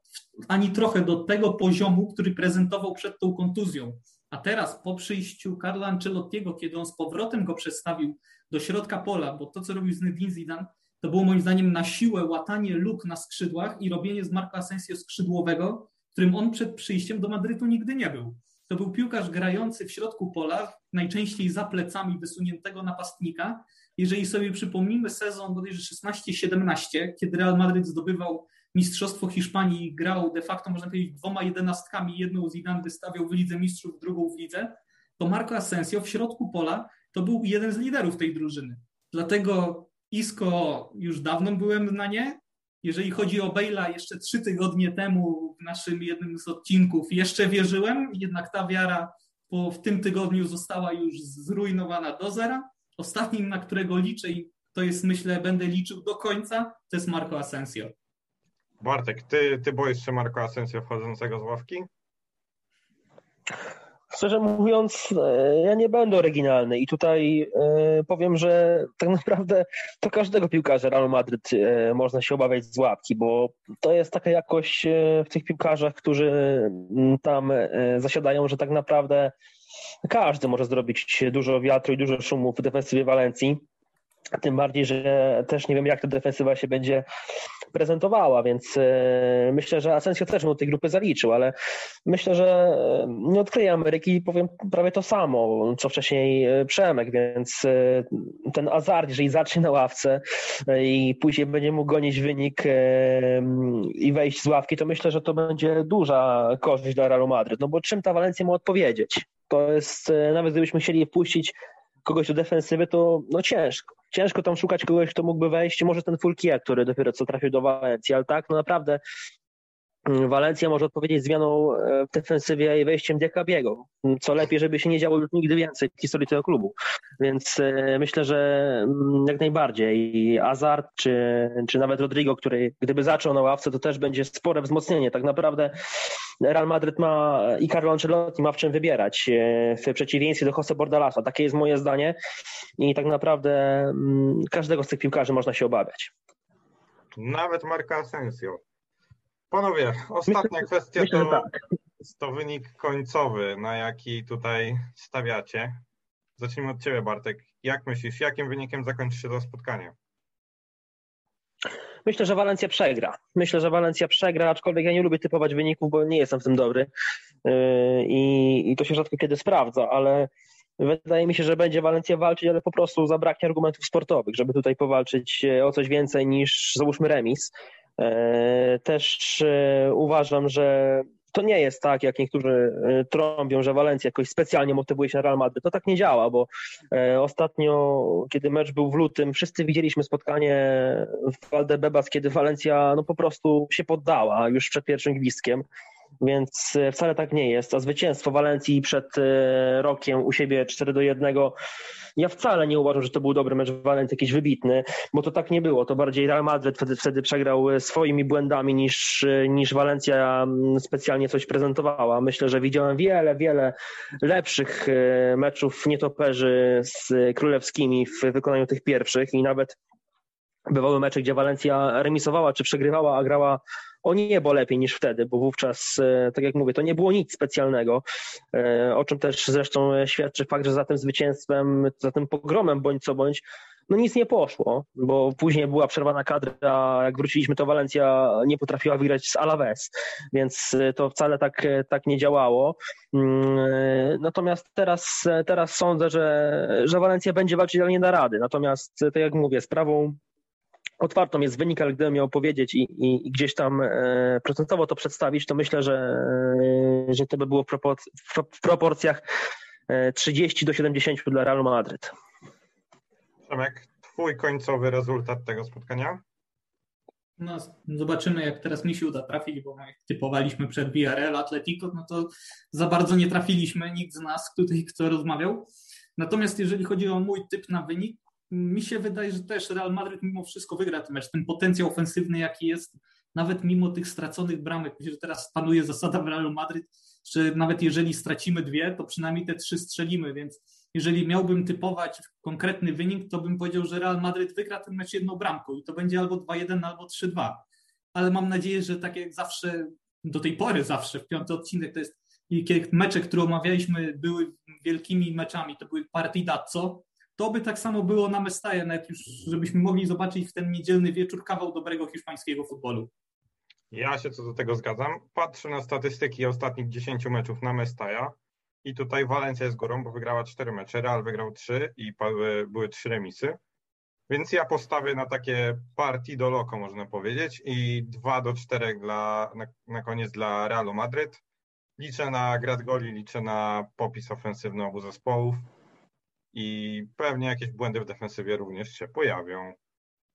ani trochę do tego poziomu, który prezentował przed tą kontuzją. A teraz po przyjściu Carlo Ancelottiego, kiedy on z powrotem go przestawił do środka pola, bo to, co robił Zinedine Zidane, to było moim zdaniem na siłę łatanie luk na skrzydłach i robienie z Marco Asensio skrzydłowego, którym on przed przyjściem do Madrytu nigdy nie był. To był piłkarz grający w środku pola, najczęściej za plecami wysuniętego napastnika. Jeżeli sobie przypomnimy sezon bodajże 16-17, kiedy Real Madryt zdobywał Mistrzostwo Hiszpanii grał de facto, można powiedzieć, dwoma jedenastkami, jedną Zidane wystawiał w Lidze Mistrzów, drugą w Lidze, to Marco Asensio w środku pola to był jeden z liderów tej drużyny. Dlatego Isco już dawno byłem na nie. Jeżeli chodzi o Bale'a, jeszcze trzy tygodnie temu w naszym jednym z odcinków jeszcze wierzyłem, jednak ta wiara po, w tym tygodniu została już zrujnowana do zera. Ostatnim, na którego liczę i to jest, myślę, będę liczył do końca, to jest Marco Asensio.
Bartek, ty, ty boisz się Marco Asensio wchodzącego z ławki?
Szczerze mówiąc, e, ja nie będę oryginalny i tutaj e, powiem, że tak naprawdę to każdego piłkarza Real Madryt e, można się obawiać z łapki, bo to jest taka jakość w tych piłkarzach, którzy tam zasiadają, że tak naprawdę każdy może zrobić dużo wiatru i dużo szumu w defensywie Walencji. Tym bardziej, że też nie wiem, jak ta defensywa się będzie prezentowała, więc e, myślę, że Asensio też mu tej grupy zaliczył, ale myślę, że e, nie odkryję Ameryki i powiem prawie to samo, co wcześniej e, Przemek, więc ten azart, jeżeli zacznie na ławce i później będzie mógł gonić wynik i wejść z ławki, to myślę, że to będzie duża korzyść dla Realu Madryt, no bo czym ta Walencja ma odpowiedzieć? To jest, nawet gdybyśmy chcieli wpuścić kogoś do defensywy, to no ciężko. Ciężko tam szukać kogoś, kto mógłby wejść. Może ten Fulkia, który dopiero co trafił do Walencji, ale tak, no naprawdę Walencja może odpowiedzieć zmianą e, w defensywie i wejściem Diakabiego, co lepiej, żeby się nie działo już nigdy więcej w historii tego klubu. Więc e, myślę, że mm, jak najbardziej Azar czy, czy nawet Rodrigo, który gdyby zaczął na ławce, to też będzie spore wzmocnienie. Tak naprawdę Real Madrid ma i Carlo Ancelotti ma w czym wybierać e, w przeciwieństwie do Jose Bordalasa. Takie jest moje zdanie i tak naprawdę mm, każdego z tych piłkarzy można się obawiać.
Nawet Marka Asensio. Panowie, ostatnia myślę, kwestia myślę, to, tak. to wynik końcowy, na jaki tutaj stawiacie. Zacznijmy od Ciebie, Bartek. Jak myślisz, jakim wynikiem zakończy się to spotkanie?
Myślę, że Walencja przegra. Myślę, że Walencja przegra, aczkolwiek ja nie lubię typować wyników, bo nie jestem w tym dobry yy, i, i to się rzadko kiedy sprawdza, ale wydaje mi się, że będzie Walencja walczyć, ale po prostu zabraknie argumentów sportowych, żeby tutaj powalczyć e, o coś więcej niż załóżmy remis. E, też e, uważam, że to nie jest tak, jak niektórzy e, trąbią, że Walencja jakoś specjalnie motywuje się Real Madrid. To tak nie działa, bo ostatnio, kiedy mecz był w lutym, wszyscy widzieliśmy spotkanie w Valdebebas, kiedy Walencja no, po prostu się poddała już przed pierwszym gwizdkiem więc e, wcale tak nie jest. A zwycięstwo Walencji przed rokiem u siebie 4 do 1 ja wcale nie uważam, że to był dobry mecz Walencji, jakiś wybitny, bo to tak nie było. To bardziej Real Madrid wtedy, wtedy przegrał e, swoimi błędami niż, e, niż Walencja mm, specjalnie coś prezentowała. Myślę, że widziałem wiele, wiele lepszych e, meczów nietoperzy z królewskimi w wykonaniu tych pierwszych i nawet bywały mecze, gdzie Walencja remisowała czy przegrywała, a grała o niebo lepiej niż wtedy, bo wówczas, e, tak jak mówię, to nie było nic specjalnego, e, o czym też zresztą świadczy fakt, że za tym zwycięstwem, za tym pogromem bądź co bądź, no nic nie poszło, bo później była przerwana kadra, jak wróciliśmy, to Walencja nie potrafiła wygrać z Alaves, więc e, to wcale tak, tak nie działało. Mm, natomiast teraz, teraz sądzę, że, że Walencja będzie walczyć, ale nie da rady. Natomiast, tak jak mówię, sprawą otwartą jest wynik, ale gdybym miał powiedzieć i, i, i gdzieś tam e, procentowo to przedstawić, to myślę, że, e, że to by było w, proporc- w proporcjach e, 30 do 70 dla Realu Madryt.
Przemek, twój końcowy rezultat tego spotkania?
No, zobaczymy, jak teraz mi się uda trafić, bo jak typowaliśmy przed VRL Atletico, no to za bardzo nie trafiliśmy, nikt z nas tutaj, kto rozmawiał. Natomiast jeżeli chodzi o mój typ na wynik, mi się wydaje, że też Real Madrid mimo wszystko wygra ten mecz. Ten potencjał ofensywny, jaki jest, nawet mimo tych straconych bramek, myślę, że teraz panuje zasada w Realu Madrid, że nawet jeżeli stracimy dwie, to przynajmniej te trzy strzelimy, więc jeżeli miałbym typować konkretny wynik, to bym powiedział, że Real Madrid wygra ten mecz jedną bramką i to będzie albo 2-1, albo 3-2. Ale mam nadzieję, że tak jak zawsze, do tej pory zawsze, w piąty odcinek to jest i mecze, które omawialiśmy, były wielkimi meczami. To były partidazzo, to by tak samo było na Mestaje, nawet już, żebyśmy mogli zobaczyć w ten niedzielny wieczór kawał dobrego hiszpańskiego futbolu.
Ja się co do tego zgadzam. Patrzę na statystyki ostatnich 10 meczów na Mestaja i tutaj Walencja jest górą, bo wygrała 4 mecze, Real wygrał 3 i były, były 3 remisy. Więc ja postawię na takie partii do loko, można powiedzieć, i 2 do 4 dla, na, na koniec dla Realu Madryt. Liczę na grad goli, liczę na popis ofensywny obu zespołów i pewnie jakieś błędy w defensywie również się pojawią.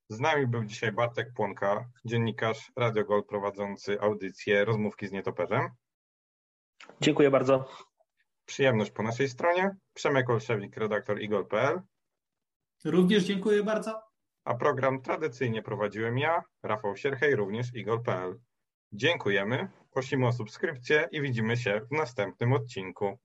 Z nami był dzisiaj Bartek Płonka, dziennikarz Radio Gol prowadzący audycję Rozmówki z Nietoperzem.
Dziękuję bardzo.
Przyjemność po naszej stronie. Przemek Olszewik, redaktor igol.pl.
Również dziękuję bardzo.
A program tradycyjnie prowadziłem ja, Rafał Sierchej, również igol.pl. Dziękujemy, prosimy o subskrypcję i widzimy się w następnym odcinku.